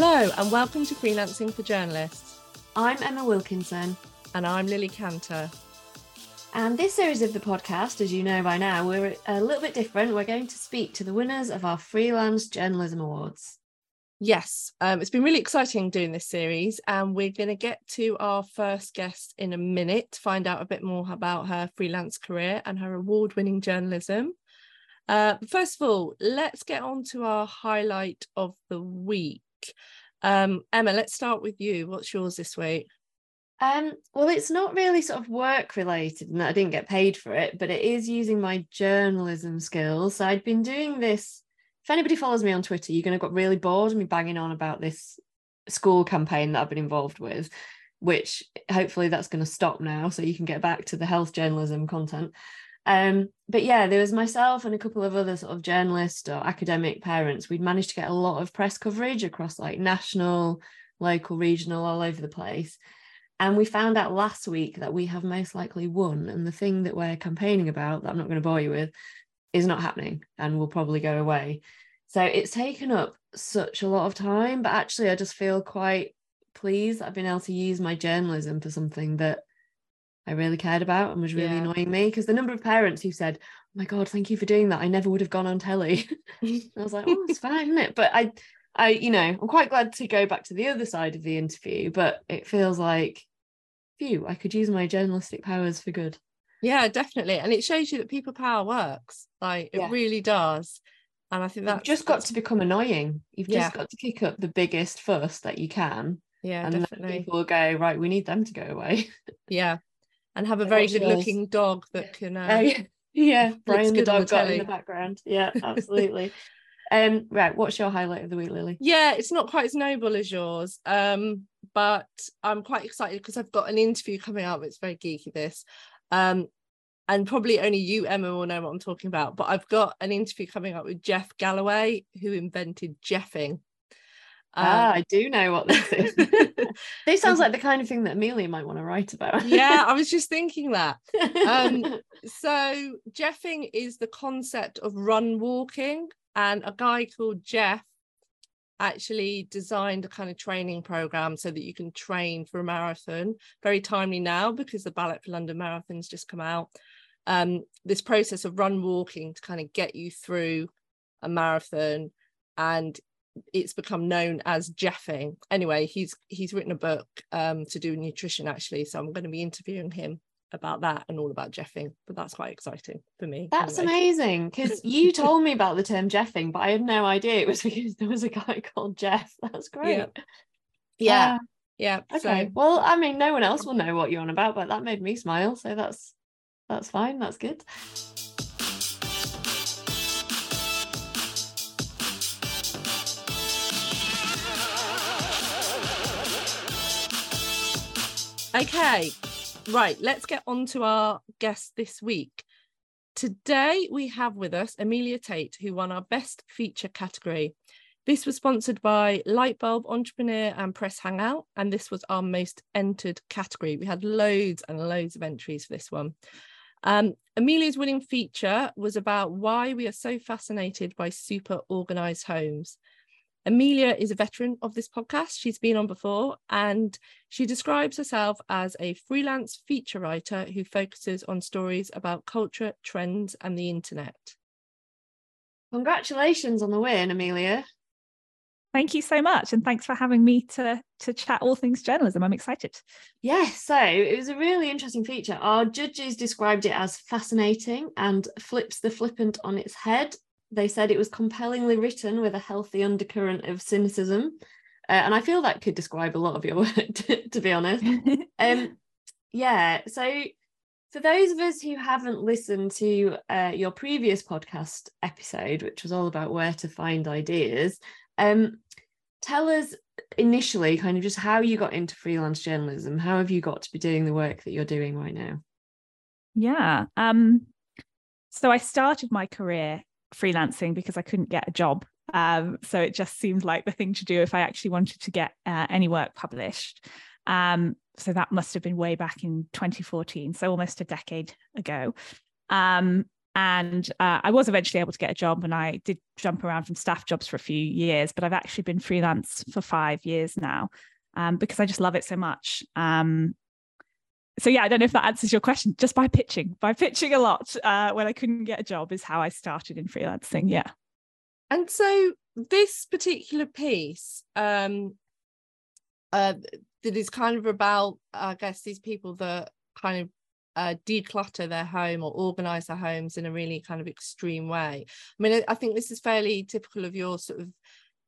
Hello, and welcome to Freelancing for Journalists. I'm Emma Wilkinson. And I'm Lily Cantor. And this series of the podcast, as you know by now, we're a little bit different. We're going to speak to the winners of our Freelance Journalism Awards. Yes, um, it's been really exciting doing this series, and we're going to get to our first guest in a minute to find out a bit more about her freelance career and her award winning journalism. Uh, first of all, let's get on to our highlight of the week. Um, Emma, let's start with you. What's yours this week? Um, well, it's not really sort of work related and I didn't get paid for it, but it is using my journalism skills. So I'd been doing this. If anybody follows me on Twitter, you're going to get really bored of me banging on about this school campaign that I've been involved with, which hopefully that's going to stop now so you can get back to the health journalism content. Um, but yeah, there was myself and a couple of other sort of journalists or academic parents. We'd managed to get a lot of press coverage across like national, local, regional, all over the place. And we found out last week that we have most likely won. And the thing that we're campaigning about, that I'm not going to bore you with, is not happening and will probably go away. So it's taken up such a lot of time, but actually, I just feel quite pleased that I've been able to use my journalism for something that I really cared about and was really yeah. annoying me because the number of parents who said, "Oh my god, thank you for doing that. I never would have gone on telly." I was like, "Oh, it's fine, isn't it?" But I, I, you know, I'm quite glad to go back to the other side of the interview. But it feels like, phew, I could use my journalistic powers for good. Yeah, definitely, and it shows you that people power works. Like it yeah. really does. And I think that just got to become annoying. You've just got to kick up the biggest fuss that you can. Yeah, and definitely. people will go right. We need them to go away. Yeah, and have a very good looking dog that can uh, uh, yeah, yeah. Brian the dog the got in the background. Yeah absolutely. Um right what's your highlight of the week Lily? Yeah it's not quite as noble as yours um but I'm quite excited because I've got an interview coming up it's very geeky this um and probably only you Emma will know what I'm talking about but I've got an interview coming up with Jeff Galloway who invented jeffing um, ah, I do know what this is. this sounds like the kind of thing that Amelia might want to write about. yeah, I was just thinking that. Um, so, Jeffing is the concept of run walking, and a guy called Jeff actually designed a kind of training program so that you can train for a marathon. Very timely now because the ballot for London Marathon's just come out. Um, this process of run walking to kind of get you through a marathon and it's become known as Jeffing. Anyway, he's he's written a book um, to do nutrition actually, so I'm going to be interviewing him about that and all about Jeffing. But that's quite exciting for me. That's anyway. amazing because you told me about the term Jeffing, but I had no idea it was because there was a guy called Jeff. That's great. Yeah. Yeah. Uh, yeah. Okay. So. Well, I mean, no one else will know what you're on about, but that made me smile. So that's that's fine. That's good. Okay, right, let's get on to our guest this week. Today we have with us Amelia Tait, who won our Best Feature category. This was sponsored by Lightbulb Entrepreneur and Press Hangout, and this was our most entered category. We had loads and loads of entries for this one. Um, Amelia's winning feature was about why we are so fascinated by super organised homes. Amelia is a veteran of this podcast. She's been on before, and she describes herself as a freelance feature writer who focuses on stories about culture, trends, and the internet. Congratulations on the win, Amelia. Thank you so much, and thanks for having me to to chat all things journalism. I'm excited. Yes, so it was a really interesting feature. Our judges described it as fascinating and flips the flippant on its head they said it was compellingly written with a healthy undercurrent of cynicism. Uh, and I feel that could describe a lot of your work, to, to be honest. um, yeah. So, for those of us who haven't listened to uh, your previous podcast episode, which was all about where to find ideas, um, tell us initially kind of just how you got into freelance journalism. How have you got to be doing the work that you're doing right now? Yeah. Um, so I started my career freelancing because I couldn't get a job. Um, so it just seemed like the thing to do if I actually wanted to get uh, any work published. Um, so that must have been way back in 2014, so almost a decade ago. Um, And uh, I was eventually able to get a job and I did jump around from staff jobs for a few years, but I've actually been freelance for five years now um, because I just love it so much. Um, so yeah, I don't know if that answers your question. Just by pitching, by pitching a lot uh, when I couldn't get a job is how I started in freelancing. Yeah. And so this particular piece um, uh, that is kind of about, I guess, these people that kind of uh, declutter their home or organize their homes in a really kind of extreme way. I mean, I think this is fairly typical of your sort of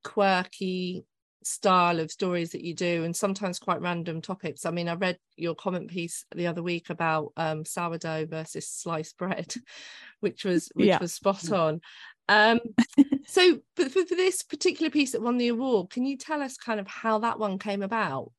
quirky style of stories that you do and sometimes quite random topics. I mean i read your comment piece the other week about um, sourdough versus sliced bread which was which yeah. was spot on. Um, so but for, for this particular piece that won the award can you tell us kind of how that one came about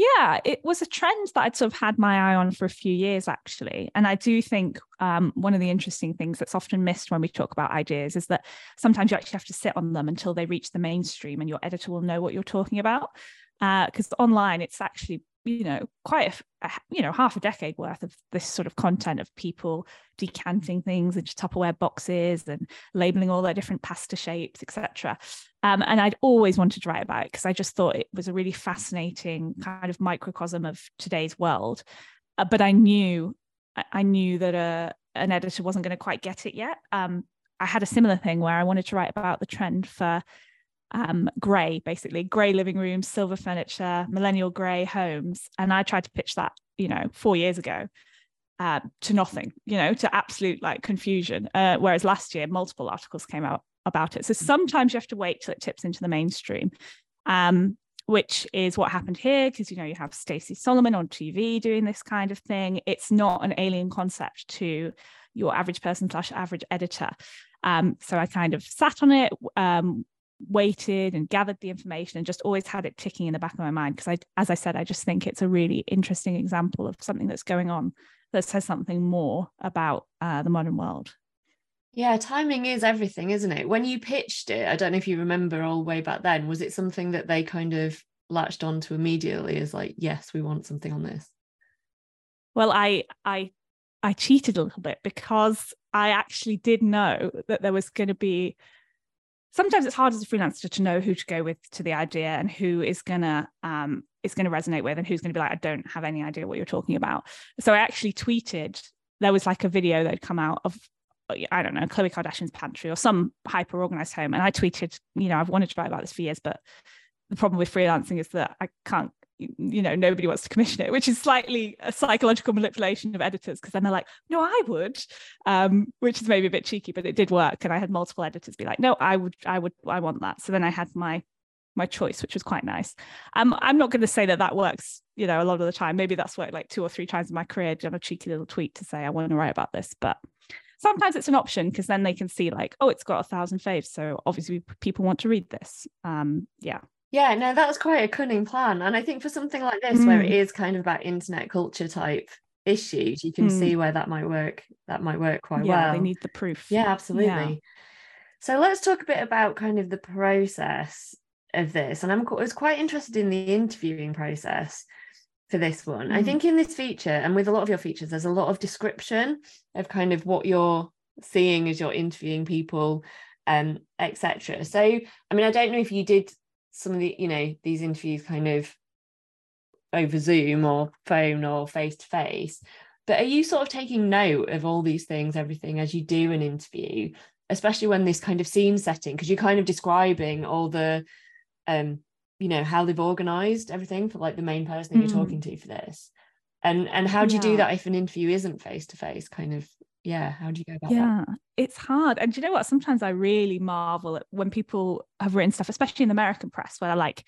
yeah, it was a trend that I'd sort of had my eye on for a few years, actually. And I do think um, one of the interesting things that's often missed when we talk about ideas is that sometimes you actually have to sit on them until they reach the mainstream and your editor will know what you're talking about. Because uh, online, it's actually you know quite a, a, you know half a decade worth of this sort of content of people decanting things into tupperware boxes and labeling all their different pasta shapes etc um, and i'd always wanted to write about it because i just thought it was a really fascinating kind of microcosm of today's world. Uh, but i knew i knew that a, uh, an editor wasn't going to quite get it yet. Um, i had a similar thing where i wanted to write about the trend for um, grey, basically grey living rooms, silver furniture, millennial grey homes. And I tried to pitch that, you know, four years ago uh, to nothing, you know, to absolute like confusion. Uh, whereas last year, multiple articles came out about it. So sometimes you have to wait till it tips into the mainstream. Um, which is what happened here because you know you have Stacey Solomon on TV doing this kind of thing. It's not an alien concept to your average person slash average editor. Um, so I kind of sat on it, um, waited and gathered the information and just always had it ticking in the back of my mind because I as I said I just think it's a really interesting example of something that's going on that says something more about uh, the modern world. Yeah, timing is everything, isn't it? When you pitched it, I don't know if you remember all the way back then, was it something that they kind of latched onto immediately as like, yes, we want something on this? Well, I I I cheated a little bit because I actually did know that there was going to be sometimes it's hard as a freelancer to know who to go with to the idea and who is gonna um is gonna resonate with and who's gonna be like, I don't have any idea what you're talking about. So I actually tweeted there was like a video that had come out of I don't know, Khloe Kardashian's pantry or some hyper organized home. And I tweeted, you know, I've wanted to write about this for years, but the problem with freelancing is that I can't you know nobody wants to commission it which is slightly a psychological manipulation of editors because then they're like no i would um, which is maybe a bit cheeky but it did work and i had multiple editors be like no i would i would i want that. So then i had my my choice which was quite nice. Um, i'm not going to say that that works you know a lot of the time. Maybe that's worked like two or three times in my career done a cheeky little tweet to say i want to write about this but sometimes it's an option because then they can see like oh it's got a thousand faves so obviously people want to read this. Um yeah yeah, no, that was quite a cunning plan. And I think for something like this, mm. where it mm. kind of about internet culture type issues, you can mm. see where that might work. That might work quite yeah, well. They need the proof. Yeah, absolutely. Yeah. So let's talk a bit about kind of the process of this. And I'm I was quite interested in the interviewing process for this one. Mm. I think in this feature, and with a lot of your features, there's a lot of description of kind of what you're seeing as you're interviewing people, um, etc. So, I mean, I don't know if you did some of the you know these interviews kind of over zoom or phone or face to face but are you sort of taking note of all these things everything as you do an interview especially when this kind of scene setting because you're kind of describing all the um you know how they've organized everything for like the main person that mm. you're talking hmm. to for this and and how do you yeah. do that if an interview isn't face to face kind of yeah how do you go about yeah that? it's hard and you know what sometimes i really marvel at when people have written stuff especially in the american press where like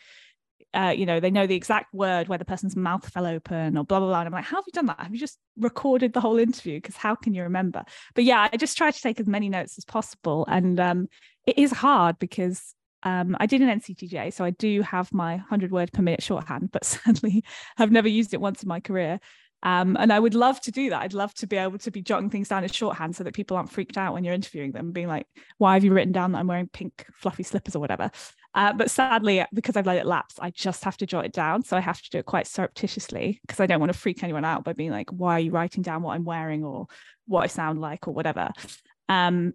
uh, you know they know the exact word where the person's mouth fell open or blah blah blah and i'm like how have you done that have you just recorded the whole interview because how can you remember but yeah i just try to take as many notes as possible and um, it is hard because um, I did an NCTJ, so I do have my 100 word per minute shorthand, but sadly, I've never used it once in my career. Um, and I would love to do that. I'd love to be able to be jotting things down in shorthand so that people aren't freaked out when you're interviewing them, being like, why have you written down that I'm wearing pink fluffy slippers or whatever? Uh, but sadly, because I've let it lapse, I just have to jot it down. So I have to do it quite surreptitiously because I don't want to freak anyone out by being like, why are you writing down what I'm wearing or what I sound like or whatever. Um,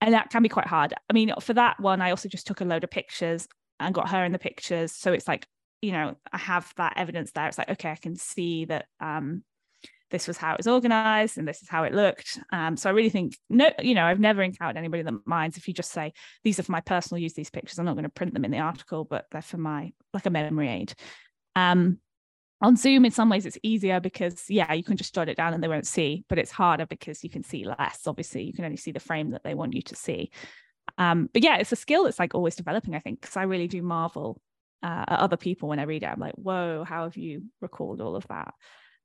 and that can be quite hard. I mean, for that one, I also just took a load of pictures and got her in the pictures. So it's like, you know, I have that evidence there. It's like, okay, I can see that um, this was how it was organized and this is how it looked. Um, so I really think no, you know, I've never encountered anybody that minds if you just say these are for my personal use. These pictures, I'm not going to print them in the article, but they're for my like a memory aid. Um, on Zoom, in some ways, it's easier because yeah, you can just jot it down and they won't see, but it's harder because you can see less. Obviously, you can only see the frame that they want you to see. Um, but yeah, it's a skill that's like always developing, I think, because I really do marvel uh, at other people when I read it. I'm like, whoa, how have you recalled all of that?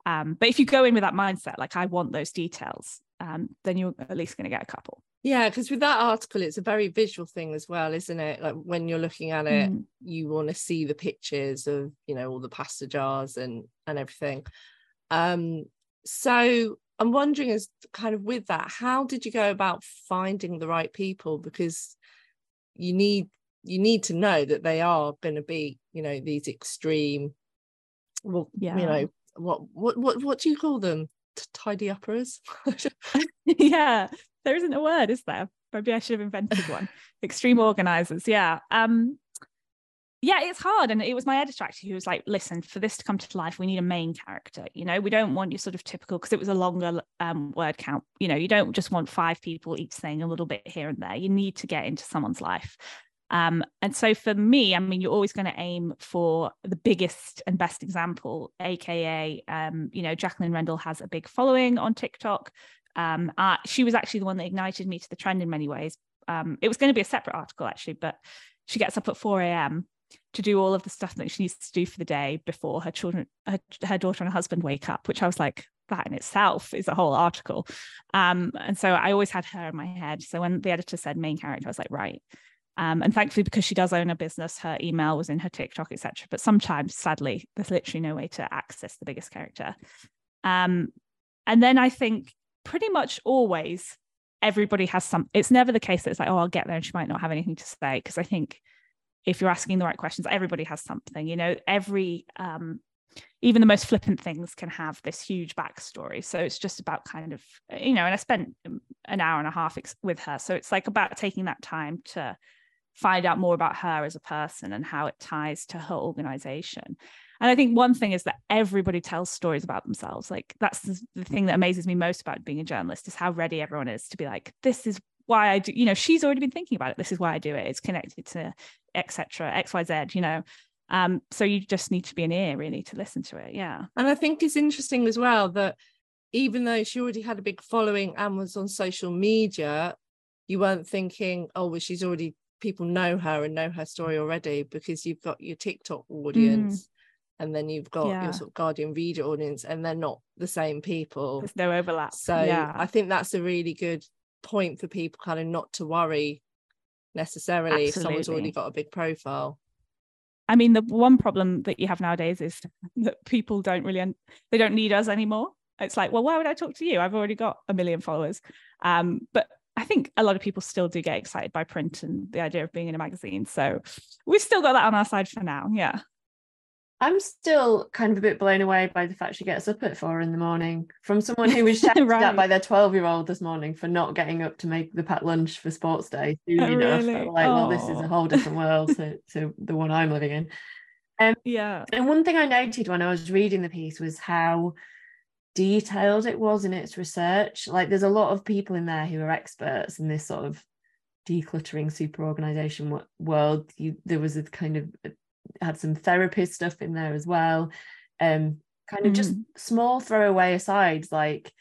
Um, but if you go in with that mindset, like I want those details, um, then you're at least going to get a couple. Yeah, because with that article, it's a very visual thing as well, isn't it? Like when you're looking at it, mm. you want to see the pictures of, you know, all the pasta jars and and everything. Um, so I'm wondering, as kind of with that, how did you go about finding the right people? Because you need you need to know that they are going to be, you know, these extreme, well, yeah. you know, what what what what do you call them? Tidy uppers? yeah, there isn't a word, is there? Maybe I should have invented one. Extreme organizers. Yeah. Um, yeah, it's hard. And it was my editor actually who was like, listen, for this to come to life, we need a main character. You know, we don't want your sort of typical, because it was a longer um, word count. You know, you don't just want five people each saying a little bit here and there. You need to get into someone's life. Um, and so for me, I mean, you're always going to aim for the biggest and best example, aka, um, you know, Jacqueline Rendell has a big following on TikTok. Um, uh, she was actually the one that ignited me to the trend in many ways. Um, it was going to be a separate article actually, but she gets up at 4 a.m. to do all of the stuff that she needs to do for the day before her children, her, her daughter and her husband wake up, which I was like, that in itself is a whole article. Um, and so I always had her in my head. So when the editor said main character, I was like, right, um, and thankfully, because she does own a business, her email was in her TikTok, etc. But sometimes, sadly, there's literally no way to access the biggest character. Um, and then I think pretty much always everybody has some. It's never the case that it's like, oh, I'll get there and she might not have anything to say. Because I think if you're asking the right questions, everybody has something. You know, every um, even the most flippant things can have this huge backstory. So it's just about kind of, you know, and I spent an hour and a half with her. So it's like about taking that time to find out more about her as a person and how it ties to her organization. And I think one thing is that everybody tells stories about themselves. Like that's the, thing that amazes me most about being a journalist is how ready everyone is to be like, this is why I do, you know, she's already been thinking about it. This is why I do it. It's connected to etc. XYZ, you know. Um, so you just need to be an ear really to listen to it. Yeah. And I think it's interesting as well that even though she already had a big following and was on social media, you weren't thinking, oh, well, she's already people know her and know her story already because you've got your TikTok audience. Mm. And then you've got yeah. your sort of Guardian reader audience, and they're not the same people. There's no overlap. So yeah. I think that's a really good point for people kind of not to worry necessarily Absolutely. if someone's already got a big profile. I mean, the one problem that you have nowadays is that people don't really they don't need us anymore. It's like, well, why would I talk to you? I've already got a million followers. Um, but I think a lot of people still do get excited by print and the idea of being in a magazine. So we've still got that on our side for now. Yeah. I'm still kind of a bit blown away by the fact she gets up at four in the morning from someone who was shouted right. at by their 12 year old this morning for not getting up to make the packed lunch for sports day soon oh, enough. Really? Like, oh. well, this is a whole different world to, to the one I'm living in. Um, yeah. And one thing I noted when I was reading the piece was how detailed it was in its research. Like there's a lot of people in there who are experts in this sort of decluttering super organization world. You, there was a kind of had some therapist stuff in there as well. Um, kind of mm. just small throwaway asides like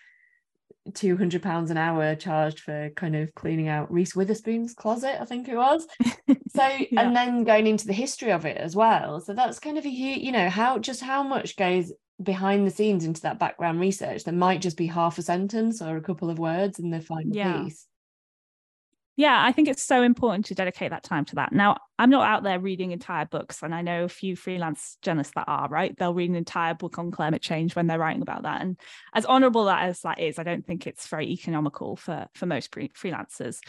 200 pounds an hour charged for kind of cleaning out Reese Witherspoon's closet, I think it was. So, yeah. and then going into the history of it as well. So that's kind of a huge you know how just how much goes behind the scenes into that background research that might just be half a sentence or a couple of words in the final yeah. piece yeah i think it's so important to dedicate that time to that now i'm not out there reading entire books and i know a few freelance journalists that are right they'll read an entire book on climate change when they're writing about that and as honorable that as that is i don't think it's very economical for for most pre- freelancers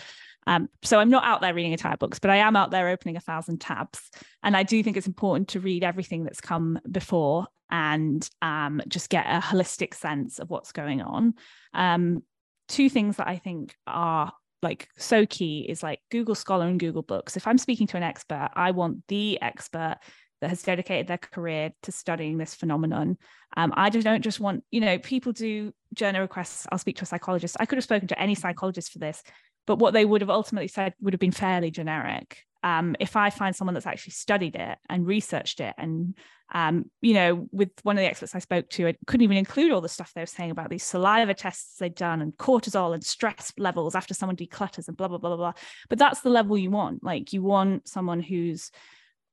Um, so I'm not out there reading entire books, but I am out there opening a thousand tabs. And I do think it's important to read everything that's come before and um, just get a holistic sense of what's going on. Um, two things that I think are like so key is like Google Scholar and Google Books. If I'm speaking to an expert, I want the expert that has dedicated their career to studying this phenomenon. Um, I just don't just want, you know, people do journal requests. I'll speak to a psychologist. I could have spoken to any psychologist for this, but what they would have ultimately said would have been fairly generic. Um, if I find someone that's actually studied it and researched it, and um, you know, with one of the experts I spoke to, I couldn't even include all the stuff they were saying about these saliva tests they'd done and cortisol and stress levels after someone declutters and blah blah blah blah blah. But that's the level you want. Like you want someone who's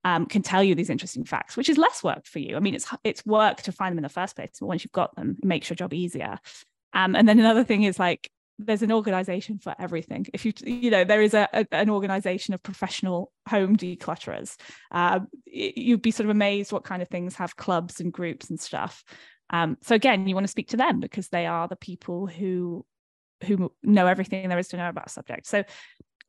um, can tell you these interesting facts, which is less work for you. I mean, it's it's work to find them in the first place, but once you've got them, it makes your job easier. Um, and then another thing is like there's an organization for everything. If you you know there is a, a an organization of professional home declutterers. Uh, you'd be sort of amazed what kind of things have clubs and groups and stuff. Um, so again, you want to speak to them because they are the people who who know everything there is to know about a subject. So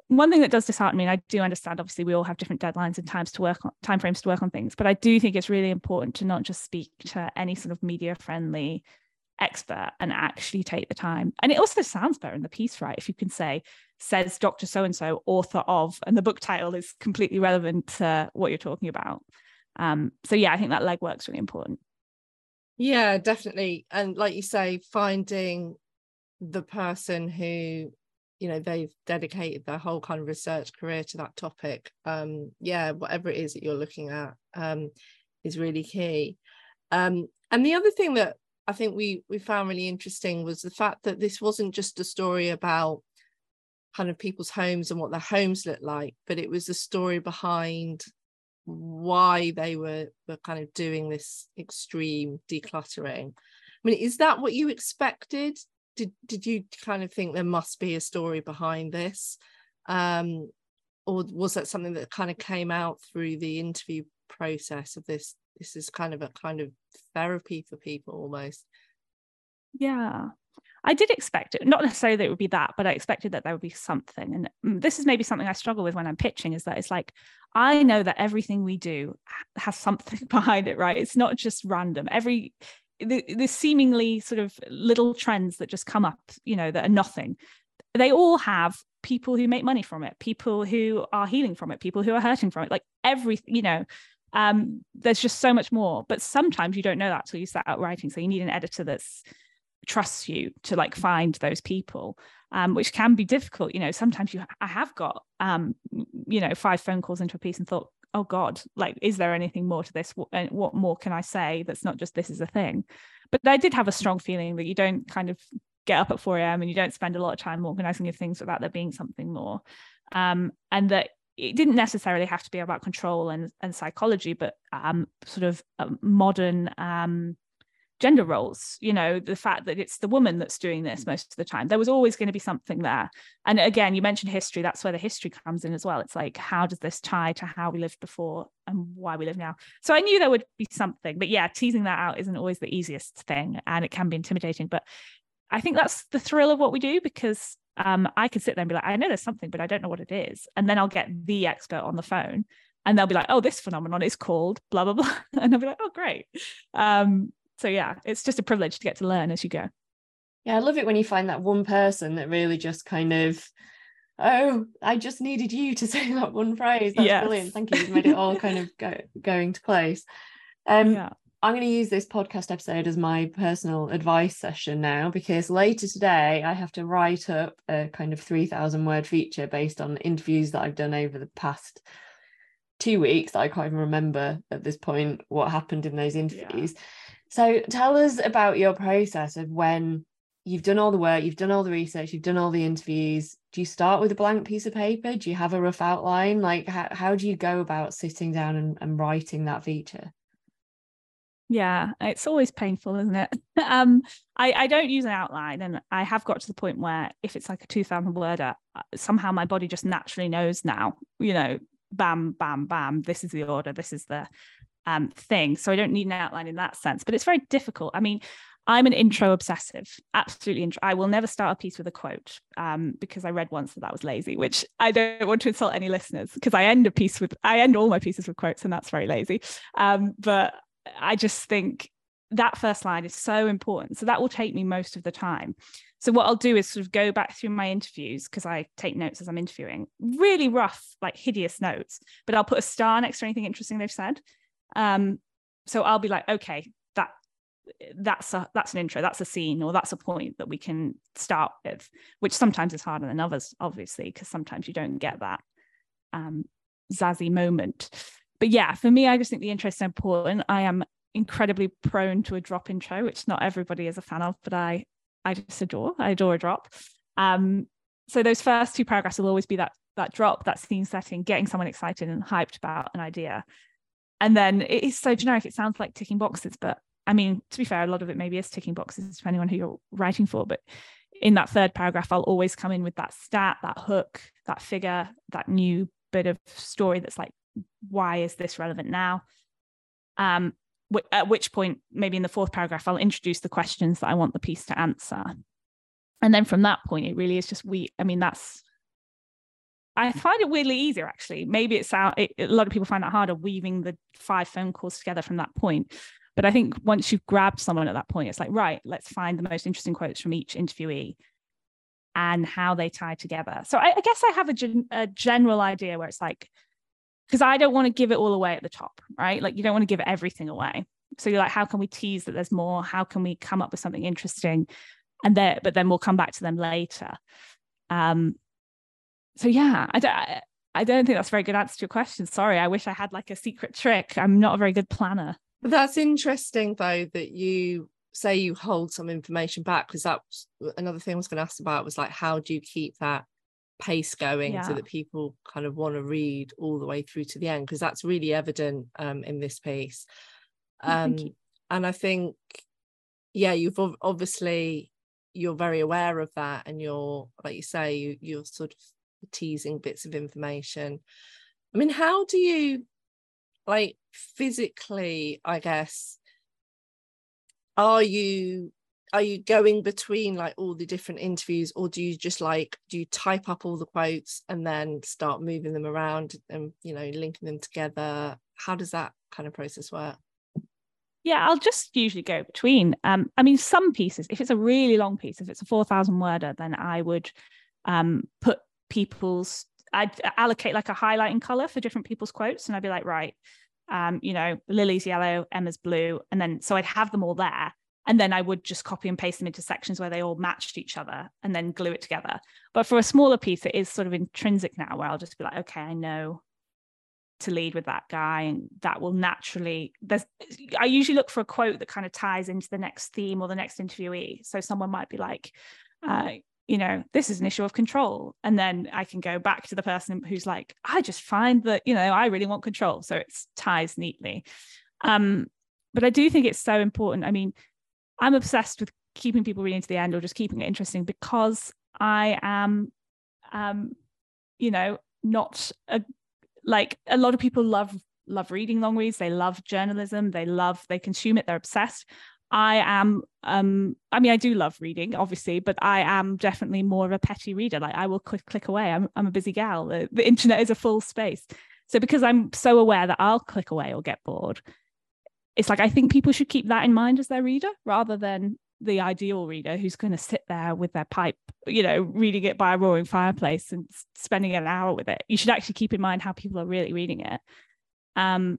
one thing that does dishearten me, and I do understand, obviously, we all have different deadlines and times to work on timeframes to work on things, but I do think it's really important to not just speak to any sort of media friendly expert and actually take the time. And it also sounds better in the piece, right? If you can say, says Dr. So and so, author of, and the book title is completely relevant to what you're talking about. Um, so, yeah, I think that legwork's really important. Yeah, definitely. And like you say, finding the person who you know they've dedicated their whole kind of research career to that topic um yeah whatever it is that you're looking at um is really key um and the other thing that i think we we found really interesting was the fact that this wasn't just a story about kind of people's homes and what their homes look like but it was a story behind why they were were kind of doing this extreme decluttering. I mean is that what you expected? Did did you kind of think there must be a story behind this? Um or was that something that kind of came out through the interview process of this this is kind of a kind of therapy for people almost yeah I did expect it, not necessarily that it would be that, but I expected that there would be something. And mm, this is maybe something I struggle with when I'm pitching is that it's like, I know that everything we do has something behind it, right? It's not just random. Every the, the seemingly sort of little trends that just come up, you know, that are nothing, they all have people who make money from it, people who are healing from it, people who are hurting from it, like every, you know, um, there's just so much more. But sometimes you don't know that till you start out writing. So you need an editor that's trusts you to like find those people, um, which can be difficult. You know, sometimes you I have got um, you know, five phone calls into a piece and thought, oh god like is there anything more to this what, what more can i say that's not just this is a thing but i did have a strong feeling that you don't kind of get up at 4 a.m and you don't spend a lot of time organizing your things without there being something more um, and that it didn't necessarily have to be about control and, and psychology but um, sort of modern um, gender roles you know the fact that it's the woman that's doing this most of the time. There was always going to be something there. And again you mentioned history that's where the history comes in as well. It's like how does this tie to how we lived before and why we live now? So i knew there would be something but yeah teasing that out isn't always the easiest thing and it can be intimidating but i think that's the thrill of what we do because um, i could sit there and be like i know there's something but i don't know what it is. And then i'll get the expert on the phone and they'll be like, "Oh, this phenomenon is called blah blah blah," and I'll be like, "Oh, great." Um, so yeah it's just a privilege to get to learn as you go. Yeah i love it when you find that one person that really just kind of oh i just needed you to say that one phrase. That's yes. brilliant. Thank you. You've made it all kind of go go into place. Um yeah. I'm going to use this podcast episode as my personal advice session now because later today i have to write up a kind of 3000 word feature based on interviews that i've done over the past two weeks i can't even remember at this point what happened in those interviews yeah so tell us about your process of when you've done all the work, you've done all the research, you've done all the interviews. Do you start with a blank piece of paper? Do you have a rough outline? Like how, how do you go about sitting down and, and writing that feature? Yeah, it's always painful, isn't it? um, I, I don't use an outline, and I have got to the point where if it's like a two thousand worder, uh, somehow my body just naturally knows now. You know, bam, bam, bam. This is the order. This is the um, thing. So I don't need an outline in that sense, but it's very difficult. I mean, I'm an intro obsessive, absolutely. Intro. I will never start a piece with a quote um, because I read once that that was lazy, which I don't want to insult any listeners because I end a piece with, I end all my pieces with quotes and that's very lazy. Um, but I just think that first line is so important. So that will take me most of the time. So what I'll do is sort of go back through my interviews because I take notes as I'm interviewing, really rough, like hideous notes, but I'll put a star next to anything interesting they've said. Um, so I'll be like, okay, that that's a that's an intro that's a scene or that's a point that we can start with which sometimes is harder than others obviously because sometimes you don't get that um zazzy moment but yeah for me i just think the interest is important i am incredibly prone to a drop intro which not everybody is a fan of but i i just adore i adore a drop um so those first two paragraphs will always be that that drop that scene setting getting someone excited and hyped about an idea and then it is so generic it sounds like ticking boxes but I mean, to be fair, a lot of it maybe is ticking boxes depending on who you're writing for. But in that third paragraph, I'll always come in with that stat, that hook, that figure, that new bit of story that's like, why is this relevant now? Um, at which point, maybe in the fourth paragraph, I'll introduce the questions that I want the piece to answer. And then from that point, it really is just we. I mean, that's I find it weirdly easier actually. Maybe it's out. It, a lot of people find that harder weaving the five phone calls together from that point. But I think once you've grabbed someone at that point, it's like, right, let's find the most interesting quotes from each interviewee and how they tie together. So I, I guess I have a, gen- a general idea where it's like, because I don't want to give it all away at the top, right? Like you don't want to give everything away. So you're like, how can we tease that there's more? How can we come up with something interesting? And there, but then we'll come back to them later. Um, so yeah, I don't, I don't think that's a very good answer to your question. Sorry, I wish I had like a secret trick. I'm not a very good planner. That's interesting though that you say you hold some information back because that's another thing I was going to ask about was like how do you keep that pace going yeah. so that people kind of want to read all the way through to the end because that's really evident um, in this piece. Oh, um, and I think yeah you've obviously you're very aware of that and you're like you say you, you're sort of teasing bits of information. I mean how do you like physically i guess are you are you going between like all the different interviews or do you just like do you type up all the quotes and then start moving them around and you know linking them together? How does that kind of process work? Yeah i'll just usually go between. Um i mean some pieces if it's a really long piece if it's a 4000 worder then i would um put people's I'd allocate like a highlighting color for different people's quotes, and I'd be like, right, um, you know, Lily's yellow, Emma's blue, and then so I'd have them all there, and then I would just copy and paste them into sections where they all matched each other, and then glue it together. But for a smaller piece, it is sort of intrinsic now, where I'll just be like, okay, I know to lead with that guy and that will naturally there's i usually look for a quote that kind of ties into the next theme or the next interviewee so someone might be like uh, you know, this is an issue of control. And then I can go back to the person who's like, I just find that, you know, I really want control. So it ties neatly. Um, but I do think it's so important. I mean, I'm obsessed with keeping people reading to the end or just keeping it interesting because I am, um, you know, not a, like a lot of people love love reading long reads. They love journalism. They love they consume it. They're obsessed. I am um I mean I do love reading obviously but I am definitely more of a petty reader like I will click click away I'm I'm a busy gal the, the internet is a full space so because I'm so aware that I'll click away or get bored it's like I think people should keep that in mind as their reader rather than the ideal reader who's going to sit there with their pipe you know reading it by a roaring fireplace and spending an hour with it you should actually keep in mind how people are really reading it um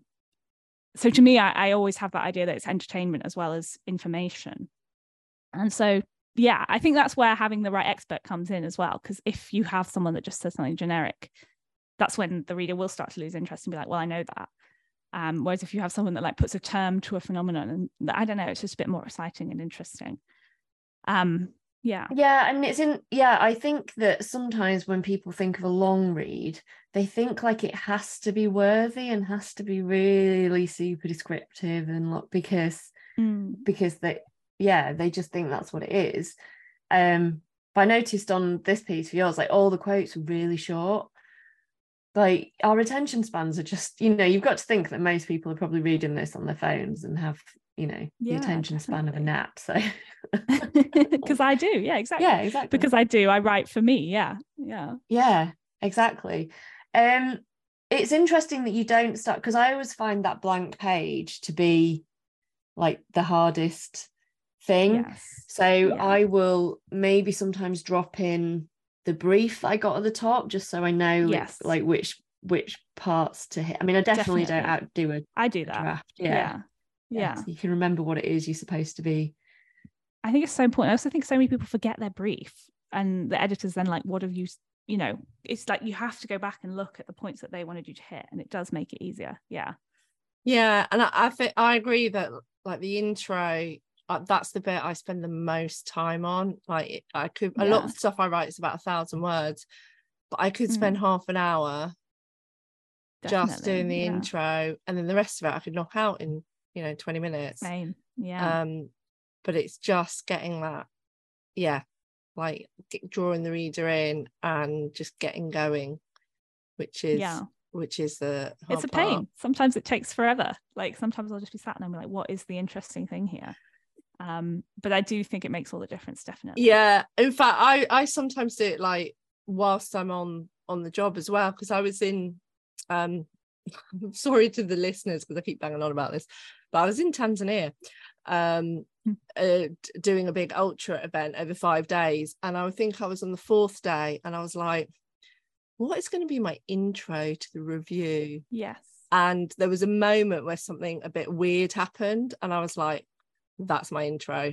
so to me, I, I always have that idea that it's entertainment as well as information. And so, yeah, I think that's where having the right expert comes in as well. Because if you have someone that just says something generic, that's when the reader will start to lose interest and be like, well, I know that. Um, whereas if you have someone that like puts a term to a phenomenon, and I don't know, it's just a bit more exciting and interesting. Um, yeah yeah and it's in yeah i think that sometimes when people think of a long read they think like it has to be worthy and has to be really super descriptive and look because mm. because they yeah they just think that's what it is um but i noticed on this piece of yours like all the quotes were really short like our attention spans are just you know you've got to think that most people are probably reading this on their phones and have you know Yeah, the attention span of a nap so because I do. Yeah, exactly. yeah exactly Because I do. I write for me. Yeah. Yeah. yeah exactly um it's interesting that you don't start because i always find that blank page to be like the hardest thing Yes. so Yeah. i will maybe sometimes drop in the brief i got at the top just so i know like- Yes. like which which parts to hit i mean i definitely, don't outdo a I do that. draft Yeah. yeah. Yeah. so you can remember what it is you're supposed to be I think it's so important. I also think so many people forget their brief, and the editors then like, what have you? You know, it's like you have to go back and look at the points that they wanted you to hit, and it does make it easier. Yeah. Yeah, and I, I think I agree that like the intro, uh, that's the bit I spend the most time on. Like I could a lot Yeah. of stuff I write is about a thousand words, but I could spend half an hour just doing the yeah. intro, and then the rest of it I could knock out in you know twenty minutes. Same. Yeah. Um, but it's just getting that, yeah, like drawing the reader in and just getting going, which is yeah. which is the It's a part. pain. Sometimes it takes forever. Like sometimes I'll just be sat there and be like, what is the interesting thing here? Um, but I do think it makes all the difference, definitely. Yeah, in fact, I I sometimes do it like whilst I'm on on the job as well because I was in. Um, sorry to the listeners because I keep banging on about this, but I was in Tanzania, um, Hmm. uh, doing a big ultra event over five days, and I think I was on the fourth day, and I was like, "What is going to be my intro to the review?" Yes. And there was a moment where something a bit weird happened, and I was like, "That's my intro."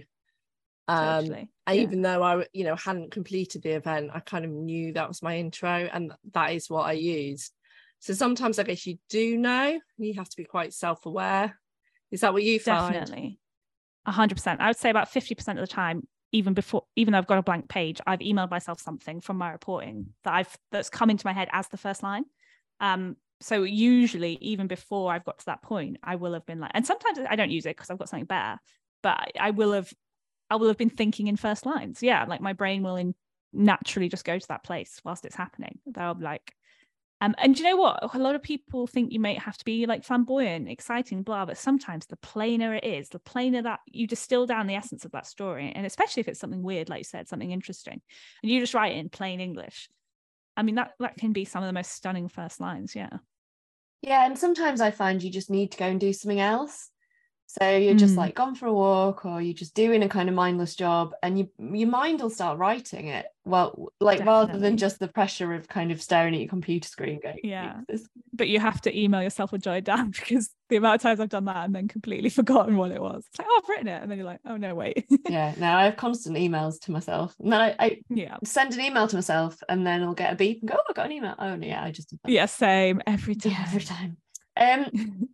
Um, Totally. Yeah. even though I, you know, hadn't completed the event, I kind of knew that was my intro, and that is what I used. So sometimes I guess you do know, you have to be quite self-aware. Is that what you find? Definitely. A hundred percent. I would say about 50% of the time, even before, even though I've got a blank page, I've emailed myself something from my reporting that I've that's come into my head as the first line. Um, so usually, even before I've got to that point, I will have been like, and sometimes I don't use it because I've got something better, but I- will have, I will have been thinking in first lines. Yeah, like my brain will in, naturally just go to that place whilst it's happening. They'll be like, um, and you know what? A lot of people think you may have to be like flamboyant, exciting, blah, but sometimes the plainer it is, the plainer that you distill down the essence of that story. And especially if it's something weird, like you said, something interesting, and you just write it in plain English. I mean, that that can be some of the most stunning first lines. Yeah. Yeah, and sometimes I find you just need to go and do something else. So you're just Mm. like gone for a walk or you're just doing a kind of mindless job and you your mind will start writing it. Well, like rather than just the pressure of kind of staring at your computer screen going, Yeah. But you have to email yourself a joy down because the amount of times I've done that and then completely forgotten what it was. It's like, oh, I've written it. And then you're like, oh, no, wait. yeah no i have constant emails to myself and then I, I yeah. send an email to myself and then i'll get a beep and go oh i got an email oh no, yeah i just. Yeah. Same every time. yeah every time um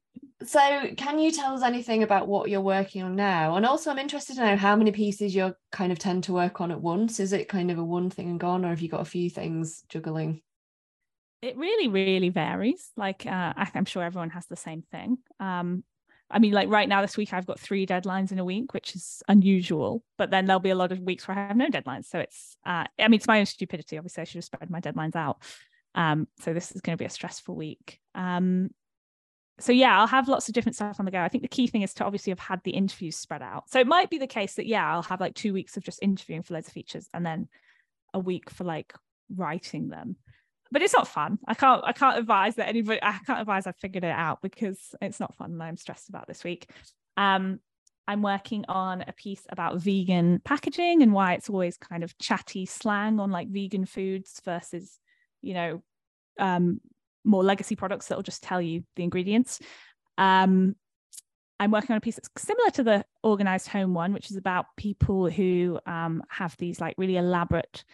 so can you tell us anything about what you're working on now? And also i'm interested to know how many pieces you kind of tend to work on at once. Is it kind of a one thing and gone or have you got a few things juggling? It really really varies. Like uh, i'm sure everyone has the same thing. Um i mean like right now this week i've got three deadlines in a week which is unusual but then there'll be a lot of weeks where i have no deadlines. So it's uh i mean it's my own stupidity obviously. I should have spread my deadlines out. Um so this is going to be a stressful week. Um so yeah i'll have lots of different stuff on the go i think the key thing is to obviously have had the interviews spread out so it might be the case that yeah i'll have like two weeks of just interviewing for loads of features and then a week for like writing them but it's not fun. I can't I can't advise that anybody I can't advise I've figured it out because it's not fun and I'm stressed about this week. Um I'm working on a piece about vegan packaging and why it's always kind of chatty slang on like vegan foods versus, you know, um more legacy products that will just tell you the ingredients. Um I'm working on a piece that's similar to the organized home one, which is about people who um, have these like really elaborate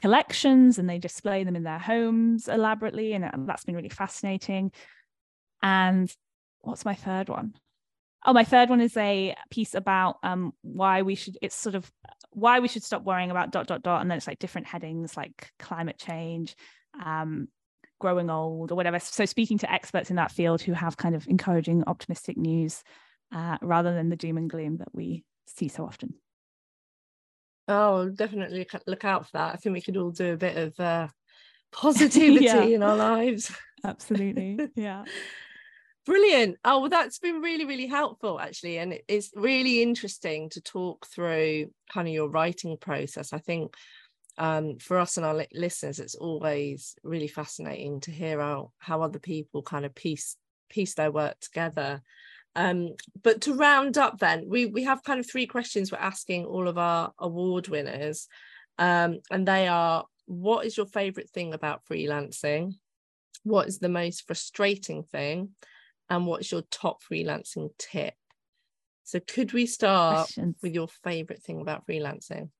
collections and they display them in their homes elaborately and um, that's been really fascinating and what's my third one oh my third one is a piece about um why we should it's sort of why we should stop worrying about dot dot dot and then it's like different headings like climate change um growing old or whatever so speaking to experts in that field who have kind of encouraging optimistic news uh, rather than the doom and gloom that we see so often Oh, definitely look- out for that. I think we could all do a bit of uh, positivity Yeah. in our lives. Absolutely. Yeah. Brilliant. Oh, well, that's been really, really helpful, actually. And it's really interesting to talk through kind of your writing process. I think um, for us and our li- listeners, it's always really fascinating to hear how, how other people kind of piece piece their work together. Um, but to round up, then we we have kind of three questions we're asking all of our award winners, um, and they are: What is your favorite thing about freelancing? What is the most frustrating thing? and what's your top freelancing tip? So could we start Questions. with your favorite thing about freelancing?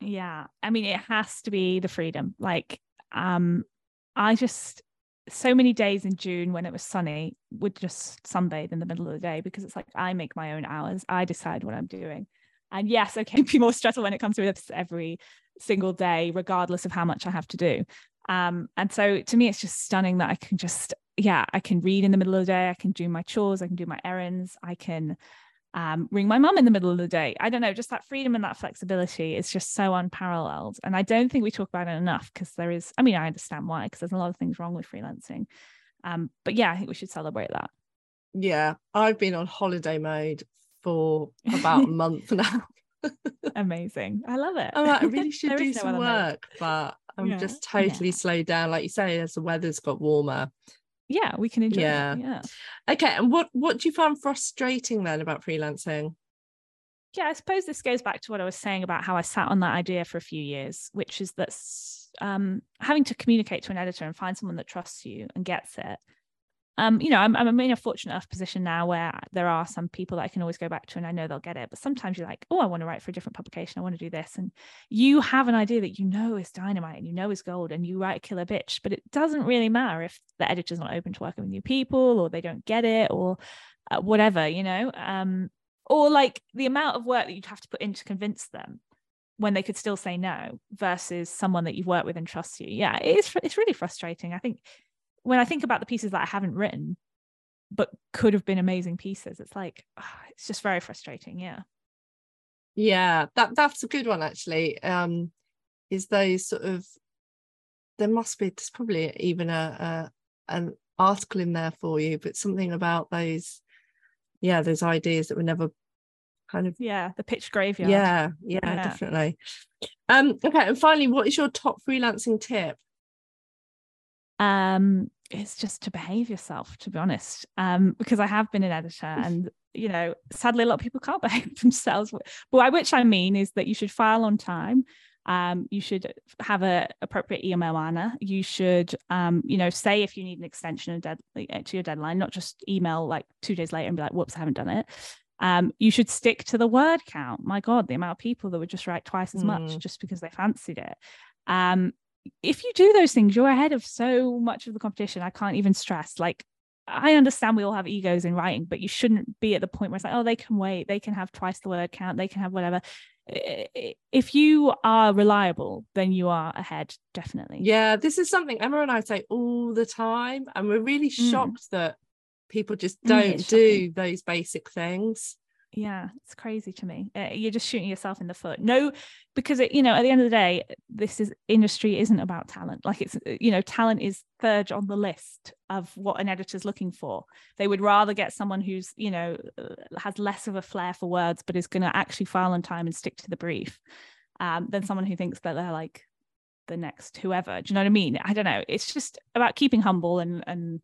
Yeah. I mean, it has to be the freedom. Like, um, I just so many days in June when it was sunny would just sunbathe in the middle of the day because it's like I make my own hours. I decide what I'm doing. And yes, okay, be more stressful when it comes to this every single day, regardless of how much I have to do. Um, and so to me, it's just stunning that I can just, yeah, I can read in the middle of the day, I can do my chores, I can do my errands, I can um, ring my mum in the middle of the day. I don't know, just that freedom and that flexibility is just so unparalleled. And I don't think we talk about it enough because there is, I mean, I understand why, because there's a lot of things wrong with freelancing. Um, but yeah, I think we should celebrate that. Yeah, I've been on holiday mode for about a month now. Amazing. I love it. Like, I really should do no some other mode. work, but I'm Yeah, just yeah. totally slowed down. Like you say, as the weather's got warmer. Yeah, we can enjoy Yeah. it. Yeah. Okay, and what what do you find frustrating then about freelancing? yeah, I suppose this goes back to what I was saying about how I sat on that idea for a few years, which is that um, having to communicate to an editor and find someone that trusts you and gets it. Um, you know, I'm, I'm in a fortunate enough position now where there are some people that I can always go back to and I know they'll get it. But sometimes you're like, oh, I want to write for a different publication. I want to do this. And you have an idea that you know is dynamite and you know is gold and you write a killer pitch, but it doesn't really matter if the editor's not open to working with new people or they don't get it or uh, whatever, you know? Um, or like the amount of work that you'd have to put in to convince them when they could still say no versus someone that you've worked with and trusts you yeah it's it's really frustrating i think when i think about the pieces that i haven't written but could have been amazing pieces it's like ah, it's just very frustrating yeah Yeah, that that's a good one actually. Um, is those sort of there must be there's probably even a, a an article in there for you, but something about those, yeah, those ideas that were never kind of yeah the pitch graveyard yeah, yeah, Yeah. definitely. Um, okay, and finally, what is your top freelancing tip? Um it's just to behave yourself to be honest. Um because i have been an editor and you know sadly a lot of people can't behave themselves. But by which i mean is that you should file on time. Um you should have a appropriate email manner. You should um you know say if you need an extension of dead to your deadline not just email like two days later and be like whoops i haven't done it. Um you should stick to the word count. My god the amount of people that would just write twice as much Mm. just because they fancied it. Um if you do those things, you're ahead of so much of the competition. I can't even stress. Like, I understand we all have egos in writing, but you shouldn't be at the point where it's like, oh, they can wait, they can have twice the word count, they can have whatever. If you are reliable, then you are ahead, definitely. Yeah, this is something Emma and I say all the time, and we're really Mm. shocked that people just Mm, don't do those basic things. Yeah it's crazy to me. Uh, you're just shooting yourself in the foot. No because it, you know at the end of the day this is industry isn't about talent. Like it's uh, you know talent is third on the list of what an editor's looking for. They would rather get someone who's you know uh, has less of a flair for words but is going to actually file on time and stick to the brief um, than someone who thinks that they're like the next whoever. Do you know what i mean? I don't know. It's just about keeping humble and and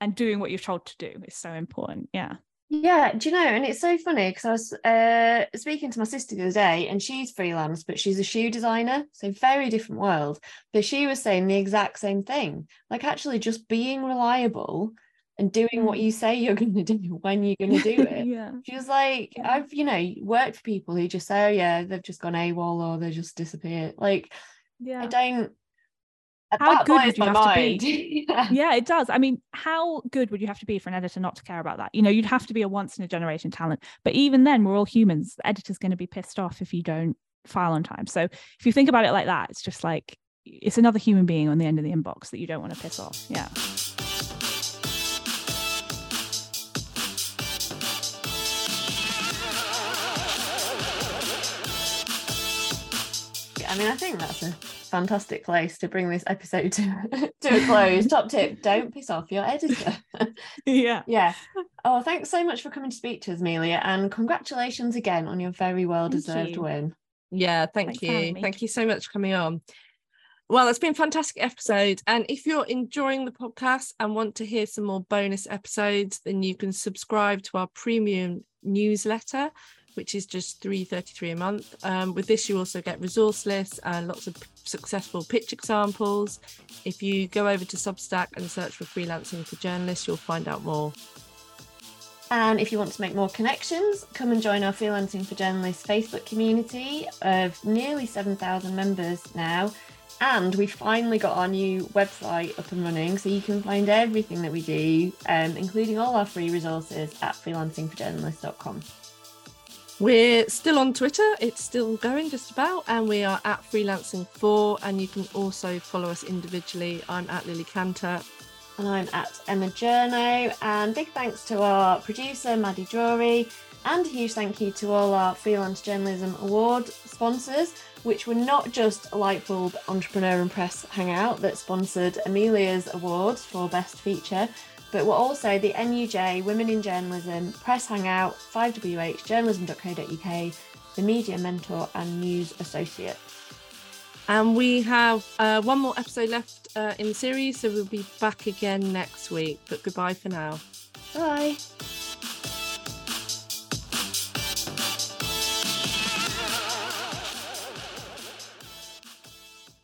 and doing what you're told to do is so important. Yeah Yeah, do you know? And it's so funny because I was uh, speaking to my sister the other day, and she's freelance, but she's a shoe designer, so very different world. But she was saying the exact same thing, like actually just being reliable and doing what Mm. you say you're going to do when you're going to do it. yeah She was like, Yeah. I've you know worked for people who just say, oh yeah, they've just gone AWOL or they just disappeared. Like yeah I don't. How that good would you have to be? yeah. yeah it does. I mean how good would you have to be for an editor not to care about that? You know you'd have to be a once in a generation talent. But even then we're all humans. The editor's going to be pissed off if you don't file on time. So if you think about it like that it's just like it's another human being on the end of the inbox that you don't want to piss off. Yeah. I mean, I think that's a fantastic place to bring this episode to, to a close. Top tip don't piss off your editor. yeah. Yeah. Oh, thanks so much for coming to speak to us, Amelia. And congratulations again on your very well deserved win. Yeah, thank Thanks you. Thank you so much for coming on. Well, it's been a fantastic episode. And if you're enjoying the podcast and want to hear some more bonus episodes, then you can subscribe to our premium newsletter, which is just 3.33 a month. Um, with this, you also get resource lists and lots of successful pitch examples. If you go over to Substack and search for freelancing for journalists, you'll find out more. And if you want to make more connections, come and join our Freelancing for Journalists Facebook community of nearly 7,000 members now. And we finally got our new website up and running, so you can find everything that we do, um, including all our free resources at freelancingforjournalists.com. We're still on Twitter, it's still going just about, and we are at freelancing4. And you can also follow us individually. I'm at Lily Canter. And I'm at Emma Journo. And big thanks to our producer, Maddie Drury, and a huge thank you to all our Freelance Journalism Award sponsors which were not just Lightbulb Entrepreneur and Press Hangout that sponsored Amelia's award for Best Feature, but we're also the NUJ Women in Journalism, Press Hangout, 5WH, journalism.co.uk, the Media Mentor, and News Associate. And we have uh, one more episode left uh, in the series, so we'll be back again next week. But goodbye for now. Bye.